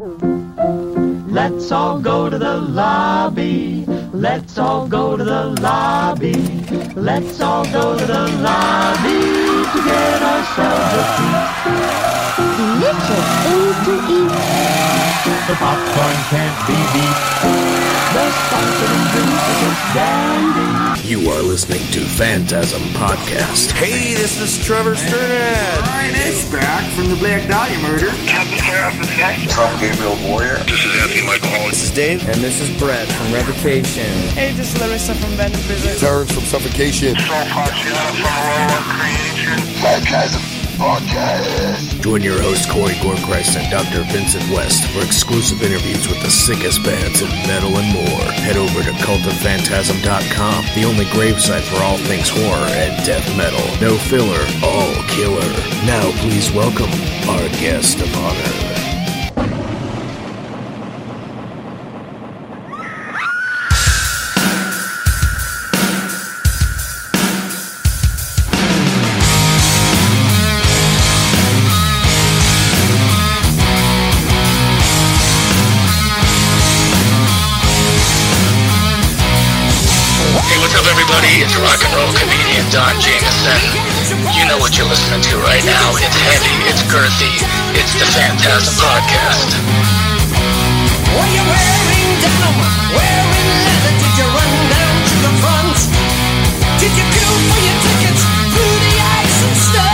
Let's all go to the lobby. Let's all go to the lobby. Let's all go to the lobby to get ourselves a treat. Delicious things to eat. The popcorn can't be beat. The sparkling drinks are just dandy. You are listening to Phantasm Podcast. Hey, this is Trevor Strnad. Ryan Ace back from the Black Dahlia murder. From Gabriel Warrior. This is Anthony Michael Hall. This is Dave. And this is Brett from Revocation. Hey, this is Larissa from Venom Prison. Terrence from Suffocation. Phantasm Podcast. Join your host Corey Gorchrist and Dr. Vincent West for exclusive interviews with the sickest bands in metal and more. Head over to cultofphantasm.com, the only gravesite for all things horror and death metal. No filler, all killer. Now please welcome our guest of honor. Don Jamieson. You know what you're listening to right now. It's heavy, it's girthy, it's the Phantasm Podcast. Were you wearing denim? Wearing leather? Did you run down to the front? Did you queue for your tickets through the ice and snow?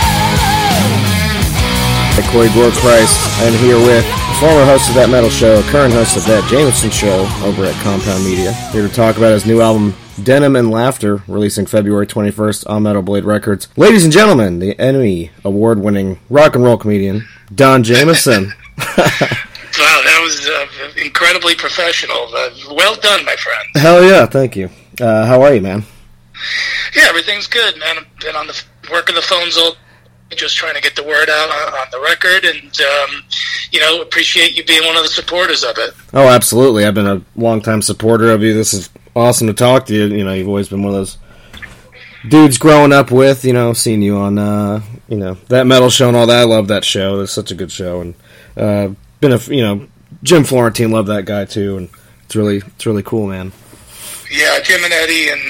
Corey Gorchrist. I'm here with the former host of that metal show, current host of that Jamieson show over at Compound Media. Here to talk about his new album, Denim and Laughter, releasing February 21st on Metal Blade Records. Ladies and gentlemen, the Emmy award winning rock and roll comedian, Don Jamieson. Wow, that was uh, incredibly professional. Uh, well done, my friend. Hell yeah, thank you. Uh, how are you, man? Yeah, everything's good, man. I've been on the working the phones all just trying to get the word out on, on the record, and um, you know, appreciate you being one of the supporters of it. Oh, absolutely. I've been a longtime supporter of you. This is awesome to talk to you. You know, you've always been one of those dudes growing up with, you know, seeing you on, uh, you know, that metal show and all that. I love that show. It's such a good show. And, uh, been a, you know, Jim Florentine, love that guy too. And it's really, it's really cool, man. Yeah, Jim and Eddie, and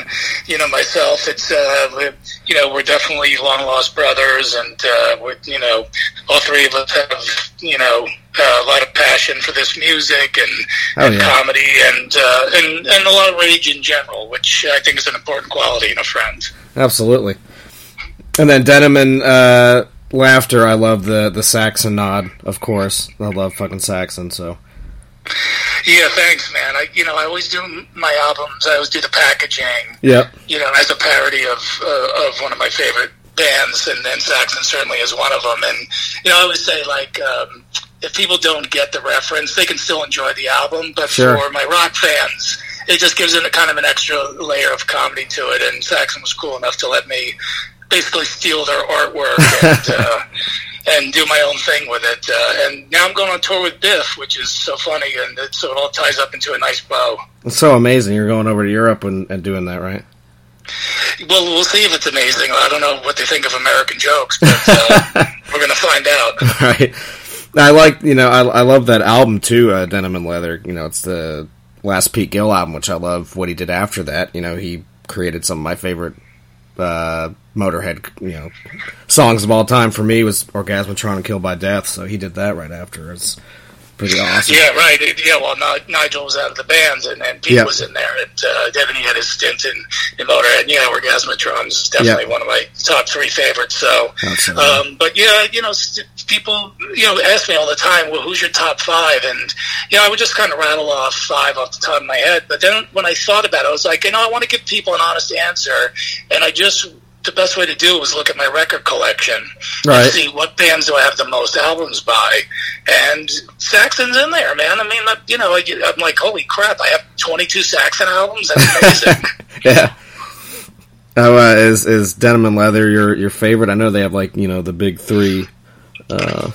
you know myself. It's uh, you know we're definitely long lost brothers, and uh, we you know all three of us have you know uh, a lot of passion for this music and, Oh, and yeah. comedy, and, uh, and and a lot of rage in general, which I think is an important quality in a friend. Absolutely. And then Denim and, uh, Laughter, I love the, the Saxon nod, of course. I love fucking Saxon, so. Yeah, thanks, man. I you know I always do my albums. I always do the packaging. Yeah. you know, as a parody of uh, of one of my favorite bands, and, and Saxon certainly is one of them. And you know, I always say like, um, if people don't get the reference, they can still enjoy the album. But Sure. for my rock fans, it just gives it a kind of an extra layer of comedy to it. And Saxon was cool enough to let me basically steal their artwork and. Uh, and do my own thing with it, uh, and now I'm going on tour with Biff, which is so funny, and it, so it all ties up into a nice bow. It's so amazing. You're going over to Europe and, and doing that, right? Well, we'll see if it's amazing. I don't know what they think of American jokes, but uh, we're going to find out. right. I like, you know, I, I love that album too, uh, Denim and Leather. You know, it's the last Pete Gill album, which I love what he did after that. You know, he created some of my favorite uh, Motorhead, you know, songs of all time. For me, was Orgasmatron and Kill by Death. So he did that right after. It's pretty awesome. Yeah, right. It- yeah, well, Ni- Nigel was out of the band, and, and Pete Yeah. was in there. And uh, Devin, had his stint in, in Motorhead. Yeah, Orgasmatron's definitely Yeah. one of my top three favorites. So, um, but yeah, you know, st- people, you know, ask me all the time, well, who's your top five? And, you know, I would just kind of rattle off five off the top of my head. But then when I thought about it, I was like, you know, I want to give people an honest answer. And I just, the best way to do it was look at my record collection Right. and see what bands do I have the most albums by. And Saxon's in there, man. I mean, I- you know, I, I'm like, holy crap, I have 22 Saxon albums. That's amazing. yeah. How uh, is is Denim and Leather your your favorite? I know they have like you know the big three. Uh,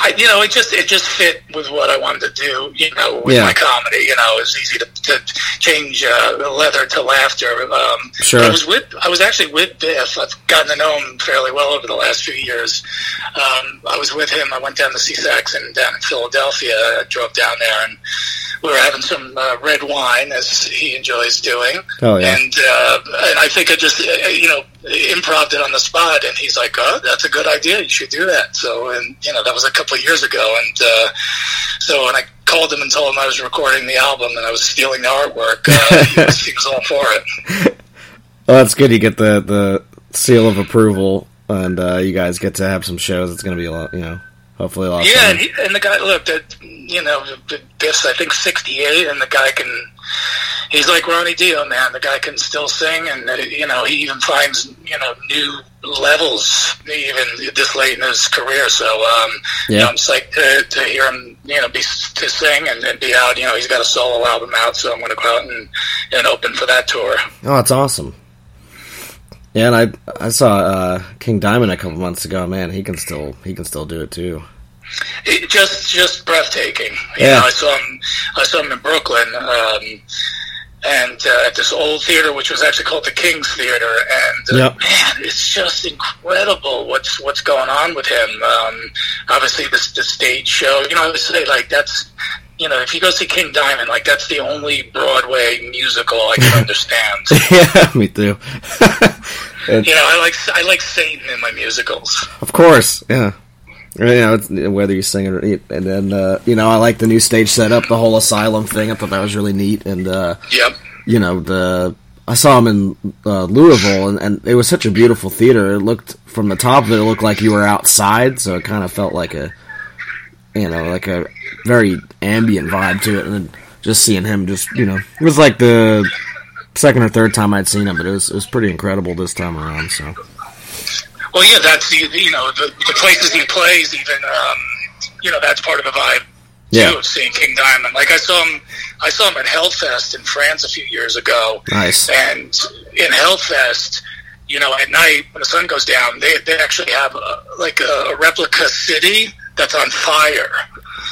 I you know, it just it just fit with what I wanted to do. You know, with Yeah. my comedy. You know, it's easy to, to change uh, leather to laughter. Um, Sure. I was with I was actually with Biff. I've gotten to know him fairly well over the last few years. Um, I was with him. I went down to see Saxon down in Philadelphia. I drove down there and we were having some uh, red wine as he enjoys doing. Oh, yeah. And uh, and I think I just uh, you know improved it on the spot, and he's like, "Oh, that's a good idea. You should do that." So and you know that was a couple of years ago, and uh, so when I called him and told him I was recording the album and I was stealing the artwork, uh, he, was, he was all for it. Well, that's good. You get the the seal of approval, and uh, you guys get to have some shows. It's going to be a lot, you know, hopefully a lot. of Yeah, and, he, and the guy looked at you know this I think sixty eight, and the guy can. He's like Ronnie Dio, man. The guy can still sing, and you know he even finds you know new levels even this late in his career. So um, you Yeah. know, I'm psyched to, to hear him you know be to sing and, and be out. You know, he's got a solo album out, so I'm going to go out and and open for that tour. Oh, it's awesome. Yeah, and I I saw uh, King Diamond a couple months ago. Man, he can still he can still do it too. It, just just breathtaking. You Yeah. know, I saw him. I saw him in Brooklyn, um, and uh, at this old theater, which was actually called the King's Theater. And uh, Yep. man, it's just incredible what's what's going on with him. Um, obviously, this the stage show. You know, I would say like that's. You know, if you go see King Diamond, like that's the only Broadway musical I can understand. yeah, me too. you know, I like I like Satan in my musicals. Of course, yeah. You know, it's, whether you sing it or and then uh, you know, I like the new stage setup, the whole asylum thing. I thought that was really neat, and uh, Yep. you know, the I saw him in uh, Louisville, and, and it was such a beautiful theater. It looked from the top of it, it looked like you were outside, so it kind of felt like a, you know, like a very ambient vibe to it. And then just seeing him, just you know, it was like the second or third time I'd seen him, but it was it was pretty incredible this time around. So Well, yeah, that's the you know the, the places he plays. Even um, you know that's part of the vibe Yeah. too of seeing King Diamond. Like I saw him, I saw him at Hellfest in France a few years ago, nice. and in Hellfest, you know, at night when the sun goes down, they they actually have a, like a, a replica city that's on fire.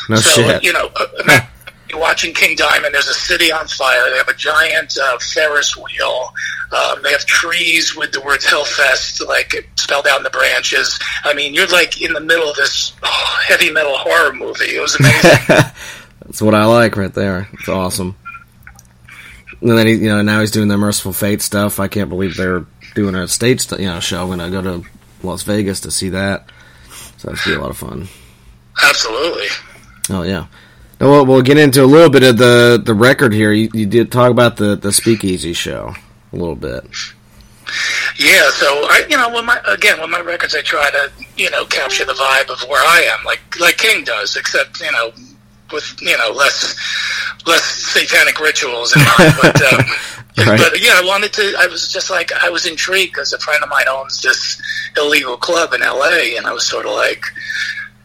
No so shit. you know, uh, watching King Diamond. There's a city on fire. They have a giant uh, Ferris wheel. Um, they have trees with the words Hellfest like spelled out in the branches. I mean, you're like in the middle of this oh, heavy metal horror movie. It was amazing. That's what I like right there. It's awesome. And then he, you know, now he's doing the Mercyful Fate stuff. I can't believe they're doing a stage, st- you know, show. I'm gonna go to Las Vegas to see that. So that's be a lot of fun. Absolutely. Oh yeah. Now we'll, we'll get into a little bit of the the record here. You, you did talk about the the Speakeasy show a little bit. Yeah, so I, you know, when my again, with my records, I try to, you know, capture the vibe of where I am, like like King does, except you know, with you know less less satanic rituals in mind. But um, Right. but yeah, I wanted to. I was just like I was intrigued because a friend of mine owns this illegal club in L.A. and I was sort of like.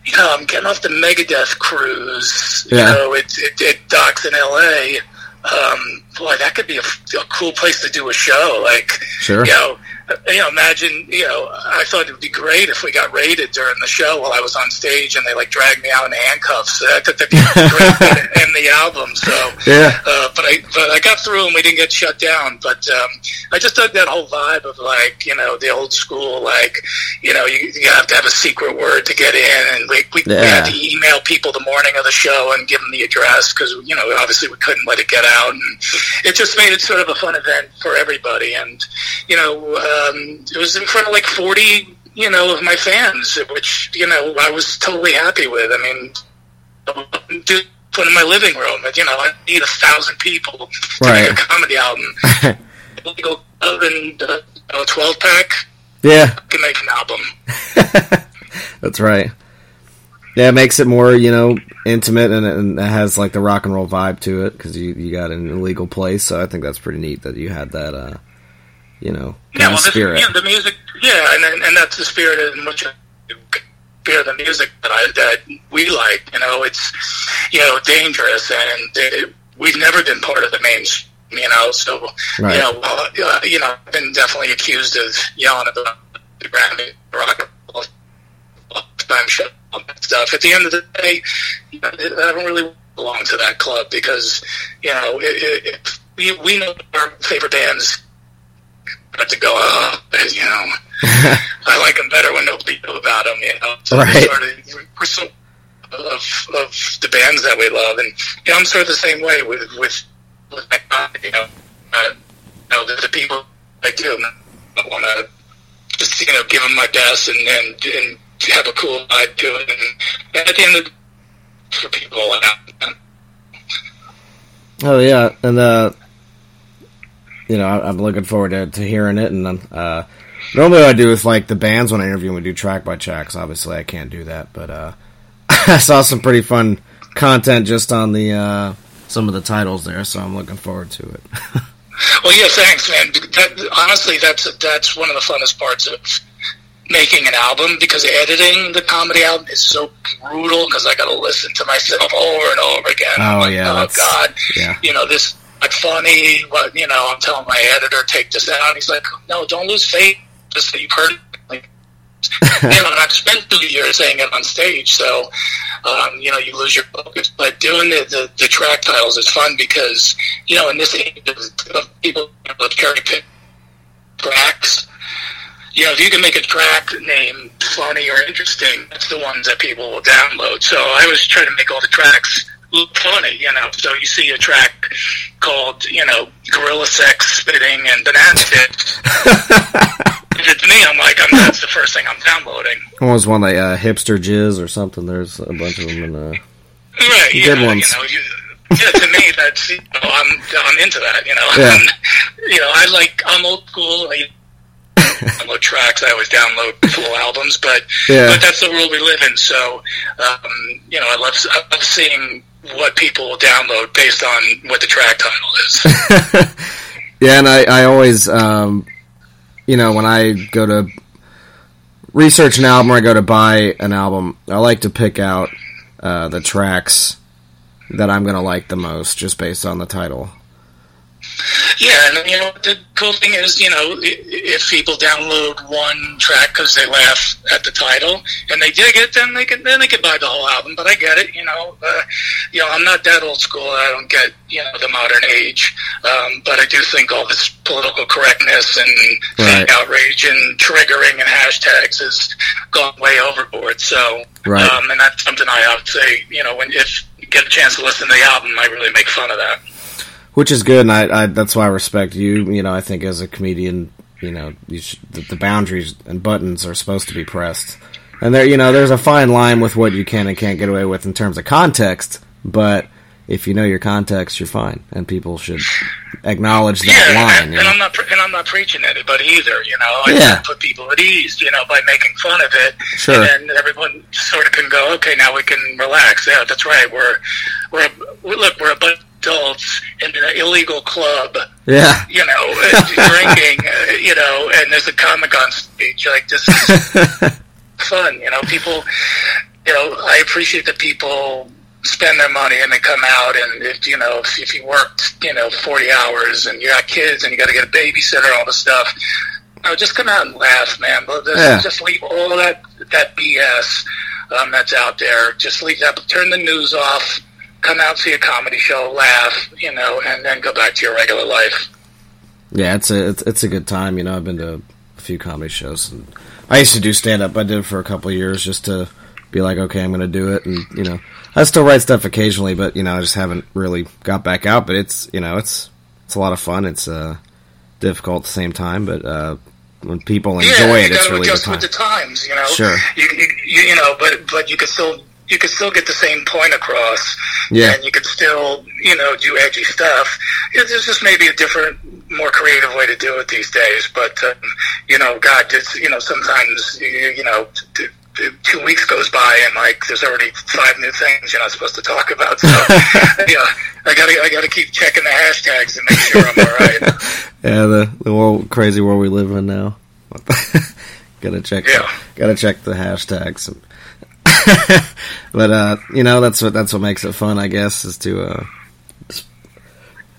You know, I'm getting off the Megadeth cruise. You know, it, it, it docks in L.A. Um, boy, that could be a, a cool place to do a show. Like, Sure. you know, you know, imagine, you know, I thought it would be great if we got raided during the show while I was on stage and they like dragged me out in handcuffs. I thought that'd be great end the album. So, Yeah. uh, but I, but I got through and we didn't get shut down. But um, I just dug that whole vibe of like, you know, the old school, like, you know, you, you have to have a secret word to get in, and we we, we had to email people the morning of the show and give them the address because you know obviously we couldn't let it get out, and it just made it sort of a fun event for everybody. And you know, um, it was in front of like forty, you know, of my fans, which you know I was totally happy with. I mean, do put in my living room, you know, I need a thousand people to Right. make a comedy album. Illegal club and uh, know, twelve pack Yeah, can make an album. that's right. Yeah, it makes it more, you know, intimate and, and it has like the rock and roll vibe to it because you, you got an illegal place. So I think that's pretty neat that you had that, uh, you know, Yeah, well, this, spirit. you know, the music, yeah, and and- and that's the spirit in which I- of the music that I that we like. You know, it's you know dangerous, and it, we've never been part of the mainstream. You know, so Right. you know, uh, you know, I've been definitely accused of yelling about the Grammy rock time show stuff. At the end of the day, you know, I don't really belong to that club because you know it, it, we we know our favorite bands, but to go, oh, you know, I like them better when nobody knew about them. You know, so Right. we're, sort of, we're so of of the bands that we love, and you know, I'm sort of the same way with with with my comedy, you know, uh, you know the, the people I do. I want to just you know give them my best and and, and have a cool vibe to it, and, and at the end of the for people, uh, Oh yeah, and uh, you know, I, I'm looking forward to, to hearing it. And uh, normally, what I do with like the bands when I interview, we do track by tracks. Obviously, I can't do that, but uh, I saw some pretty fun content just on the uh, some of the titles there, so I'm looking forward to it. Well, yeah, thanks, man. That, honestly, that's that's one of the funnest parts of making an album because editing the comedy album is so brutal because I got to listen to myself over and over again. Oh, like, yeah, oh God, yeah. you know this not funny. What you know? I'm telling my editor take this out. He's like, no, don't lose faith. Just that you've heard. it. Like, you know, and I've spent two years saying it on stage, so um, you know you lose your focus. But doing the, the, the track titles is fun because you know in this age of, people you know, cherry pick tracks, you know if you can make a track name funny or interesting, that's the ones that people will download. So I was trying to make all the tracks look funny, you know. So you see a track called you know gorilla sex, spitting, and banana tips. if it's me, I'm like, I'm, that's the first thing I'm downloading. What was one like uh, hipster jizz or something? There's a bunch of them in uh, Right, Good know, ones. You know, you, yeah, to me, that's you know, I'm I'm into that. You know, Yeah. you know, I like I'm old school. I download tracks. I always download full albums, but Yeah. but that's the world we live in. So, um, you know, I love I love seeing what people will download based on what the track title is. Yeah, and I, I always, um, you know, when I go to research an album or I go to buy an album, I like to pick out uh, the tracks that I'm going to like the most just based on the title. Yeah, and you know the cool thing is, you know, if people download one track because they laugh at the title and they dig it, then they can then they can buy the whole album. But I get it, you know. Uh, you know, I'm not that old school. I don't get you know the modern age, um, but I do think all this political correctness and Right. outrage and triggering and hashtags has gone way overboard. So, Right. um, and that's something I would say, you know, when if you get a chance to listen to the album, I really make fun of that. Which is good, and I, I that's why I respect you. You know, I think as a comedian, you know, you should, the, the boundaries and buttons are supposed to be pressed, and there, you know, there's a fine line with what you can and can't get away with in terms of context. But if you know your context, you're fine, and people should acknowledge that yeah, line. and, and? I'm not and I'm not preaching anybody either. You know, I Yeah. put people at ease. You know, by making fun of it, Sure. and everyone sort of can go, okay, now we can relax. Yeah, that's right. We're we're we look, we're a bunch adults in an illegal club. yeah, You know, drinking. Uh, you know, and there's a comic on stage. Like this is fun. You know, people. You know, I appreciate that people spend their money and they come out and if you know if, if you worked you know 40 hours and you got kids and you got to get a babysitter all the stuff you know, just come out and laugh man but just, Yeah. just leave all that that BS um, that's out there just leave that turn the news off come out see a comedy show laugh you know and then go back to your regular life yeah, it's a it's, it's a good time. You know, I've been to a few comedy shows, and I used to do stand up. I did it for a couple of years just to be like, okay, I'm going to do it, and you know, I still write stuff occasionally, but you know, I just haven't really got back out. But it's you know, it's it's a lot of fun. It's uh, difficult at the same time, but uh, when people enjoy yeah, it, it's really good time. with the times you know Sure. you, you, you you know but but you can still you could still get the same point across Yeah. and you could still, you know, do edgy stuff. It, there's just maybe a different, more creative way to do it these days. But um, you know, God, it's you know, sometimes you, you know. T- t- Two weeks goes by and like there's already five new things you're not supposed to talk about. So yeah, I gotta I gotta keep checking the hashtags and make sure I'm all right. Yeah, the the world, crazy world we live in now. gotta check. Yeah. Gotta check the hashtags. but uh, you know, that's what that's what makes it fun, I guess, is to uh,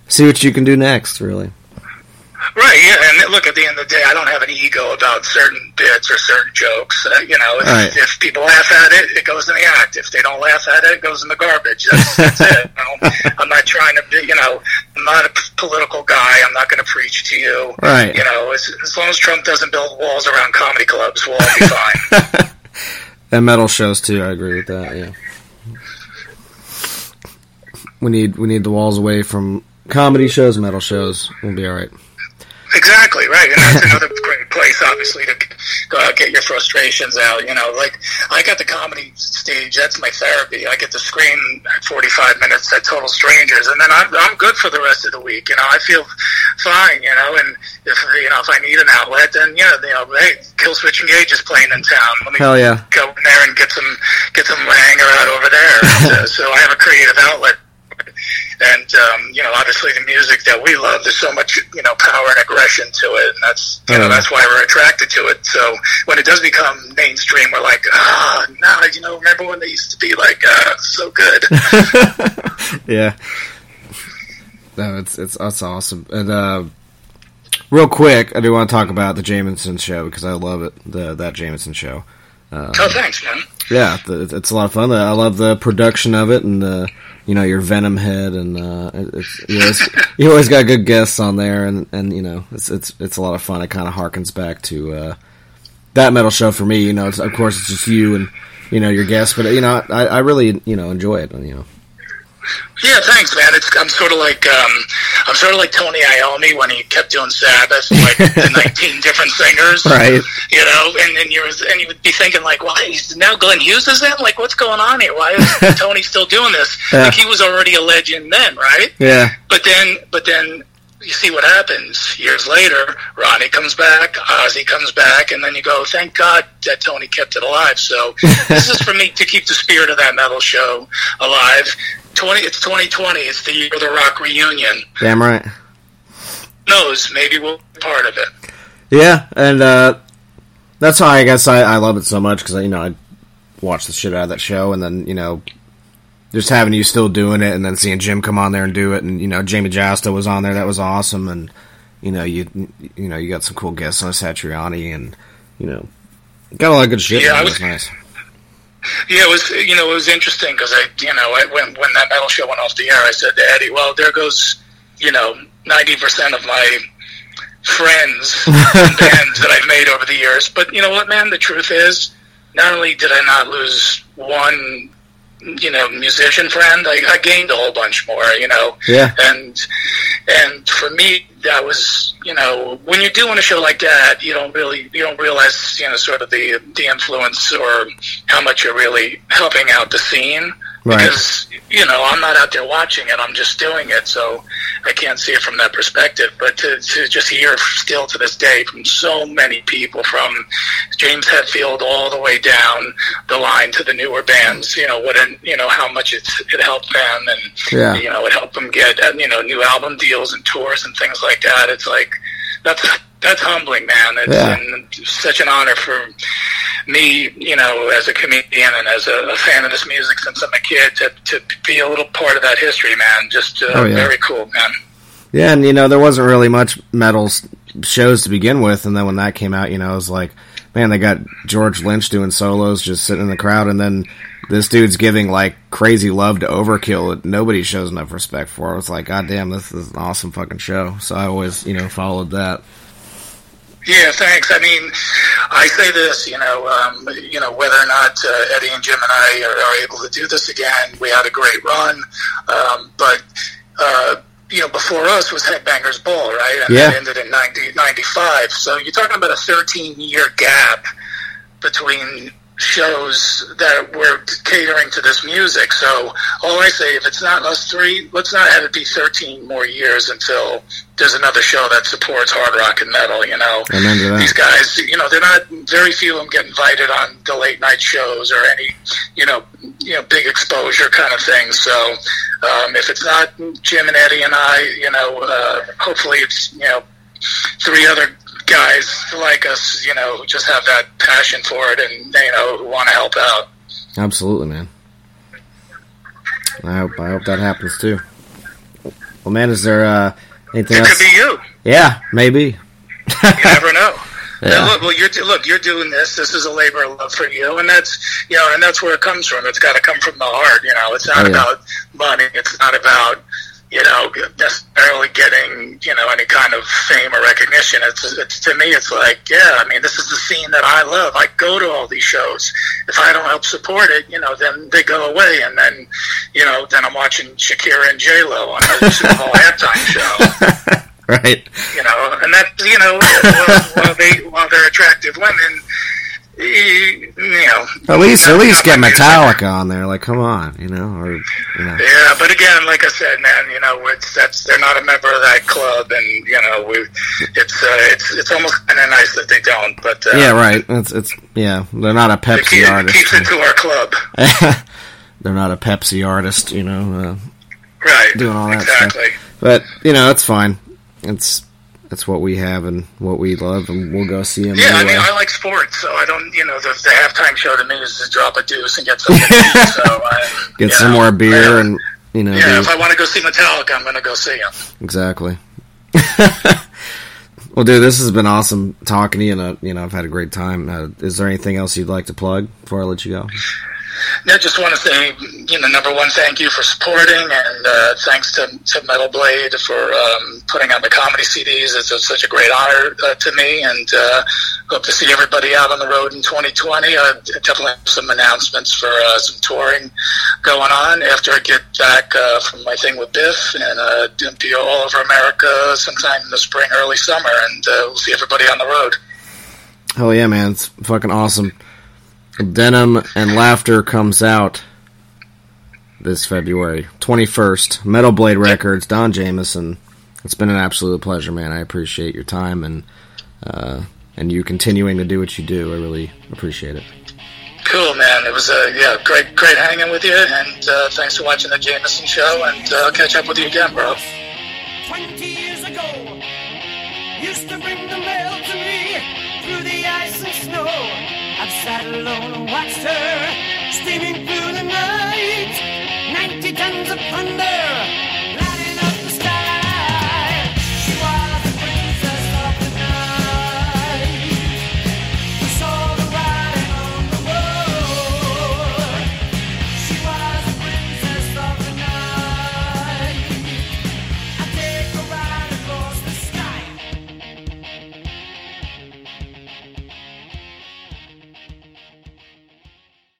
see what you can do next. Really. Right, yeah, and look, at the end of the day, I don't have an ego about certain bits or certain jokes. Uh, you know, if, Right. if people laugh at it, it goes in the act. If they don't laugh at it, it goes in the garbage. That's, that's it. I'm not trying to be, you know, I'm not a political guy. I'm not going to preach to you. Right. You know, as, as long as Trump doesn't build walls around comedy clubs, we'll all be fine. And metal shows too. I agree with that. Yeah. We need we need the walls away from comedy shows, metal shows. We'll be all right. Exactly right, and that's another great place, obviously, to go out get your frustrations out. You know, like I got the comedy stage; that's my therapy. I get to scream forty-five minutes at total strangers, and then I'm I'm good for the rest of the week. You know, I feel fine. You know, and if you know if I need an outlet, then yeah, you know, hey, Killswitch Engage is playing in town. Let me Hell yeah. go in there and get some get some hanger out over there. And, uh, so I have a creative outlet. And um, you know, obviously, the music that we love, there's so much you know power and aggression to it, and that's you know Mhm. that's why we're attracted to it. So when it does become mainstream, we're like, ah, no, you know, remember when they used to be like, uh, so good. yeah. No, it's it's that's awesome. And uh, real quick, I do want to talk about the Jamieson show because I love it. The that Jamieson show. Uh, oh, thanks, man. Yeah, it's a lot of fun. I love the production of it and the you know your Venom head and uh, you, always, you always got good guests on there and and you know it's it's it's a lot of fun. It kind of harkens back to uh, that metal show for me. You know, of course it's just you and you know your guests, but you know I, I really you know enjoy it. You know, Yeah, thanks, man. It's I'm sort of like um, I'm sort of like Tony Iommi when he kept doing Sabbath, like the 19 different singers, Right. You know, and then you was and you would be thinking like, why is now Glenn Hughes is in? Like, what's going on here? Why is Tony still doing this? Yeah. Like he was already a legend then, right? yeah, But then, but then you see what happens years later. Ronnie comes back, Ozzy comes back, and then you go, "Thank God that Tony kept it alive." So this is for me to keep the spirit of that metal show alive. Twenty, it's 2020. It's the year of the rock reunion. damn right. Knows maybe we'll be part of it. Yeah, and uh, that's why I guess I, I love it so much because you know I watched the shit out of that show, and then you know just having you still doing it, and then seeing Jim come on there and do it, and you know Jamey Jasta was on there, that was awesome, and you know you you know you got some cool guests on Satriani, and you know got a lot of good shit. Yeah, man. I it was- was nice. Yeah, it was you know it was interesting because I you know I, when when that metal show went off the air, I said to Eddie, "Well, there goes you know ninety percent of my friends and bands that I've made over the years." But you know what, man? The truth is, not only did I not lose one you know musician friend, I, I gained a whole bunch more. You know, Yeah. and and for me that was you know when you're doing a show like that you don't really you don't realize you know sort of the the influence or how much you're really helping out the scene Right. because you know I'm not out there watching it I'm just doing it so I can't see it from that perspective but to, to just hear still to this day from so many people from James Hetfield all the way down the line to the newer bands you know what an, you know how much it's it helped them and Yeah. you know, it helped them get you know new album deals and tours and things like that. It's like that's that's humbling, man. It's Yeah. and such an honor for me, you know, as a comedian and as a, a fan of this music since I'm a kid to to be a little part of that history, man. Just uh, Oh, yeah. very cool, man. Yeah, and you know there wasn't really much metal shows to begin with, and then when that came out, you know, it was like, man, they got George Lynch doing solos, just sitting in the crowd, and then this dude's giving like crazy love to Overkill that nobody shows enough respect for. It's like, god damn, this is an awesome fucking show. So I always, you know, followed that. Yeah, thanks. I mean, I say this, you know, um, you know, whether or not uh, Eddie and Jim and I are, are able to do this again, we had a great run. Um, but, uh, you know, before us was Headbangers Ball, right? And Yeah. that ended in 90, 95. So you're talking about a 13 year gap between shows that were catering to this music. So all I say, if it's not us three, let's not have it be 13 more years until there's another show that supports hard rock and metal, you know. These guys, you know, they're not, very few of them get invited on the late night shows or any, you know, you know, big exposure kind of thing. So um, if it's not Jim and Eddie and I, you know, uh, hopefully it's, you know, three other guys like us, you know, just have that passion for it and you know want to help out. Absolutely, man. I hope I hope that happens too. Well, man, is there uh, Anything It else? could be you. Yeah, maybe. You never know. Yeah. Look, well, you're look, you're doing this. This is a labor of love for you, and that's you know, and that's where it comes from. It's got to come from the heart. You know, it's not Oh, yeah. about money. It's not about you know necessarily getting you know any kind of fame or recognition. It's it's to me, it's like yeah. I mean, this is the scene that I love. I go to all these shows. If I don't help support it, you know, then they go away, and then you know, then I'm watching Shakira and J Lo on a Super Bowl halftime show right. you know, and that you know, while, while they while they're attractive women, you know, At least, at least get. Metallica on there. Like, come on, you know, or you know. Yeah, but again, like I said, man, you know, it's that's they're not a member of that club, and you know, we it's uh, it's it's almost kind of nice that they don't, but uh, Yeah, right. It's it's yeah. They're not a Pepsi keep, artist. keeps it to our club, they're not a Pepsi artist, you know, uh, right? doing all that exactly. stuff. But you know, it's fine. It's it's what we have and what we love, and we'll go see them. Yeah, I mean, I like sports, so I don't, you know, the, the halftime show to me is to drop a deuce and get eat, so I, Get some know, more beer I- and you know. Yeah, do- if I want to go see Metallica, I'm going to go see them. Exactly. well, dude, this has been awesome talking to you, and uh, you know, I've had a great time. Uh, is there anything else you'd like to plug before I let you go? Yeah, just want to say, you know, number one, thank you for supporting, and uh, thanks to, to Metal Blade for um, putting out the comedy CDs. It's such a great honor uh, to me, and uh, hope to see everybody out on the road in 2020. Uh, definitely have some announcements for uh, some touring going on after I get back uh, from my thing with Biff, and uh, be all over America sometime in the spring, early summer, and uh, we'll see everybody on the road. Hell yeah, man! It's fucking awesome. Denim and Laughter comes out this February 21st. Metal Blade Records, Don Jamieson. It's been an absolute pleasure, man. I appreciate your time and uh, and you continuing to do what you do. I really appreciate it. Cool, man. It was a uh, yeah, great great hanging with you, and uh, thanks for watching the Jamieson show. And uh, catch up with you again, bro. 20. Her steaming through the night. Ninety tons of thunder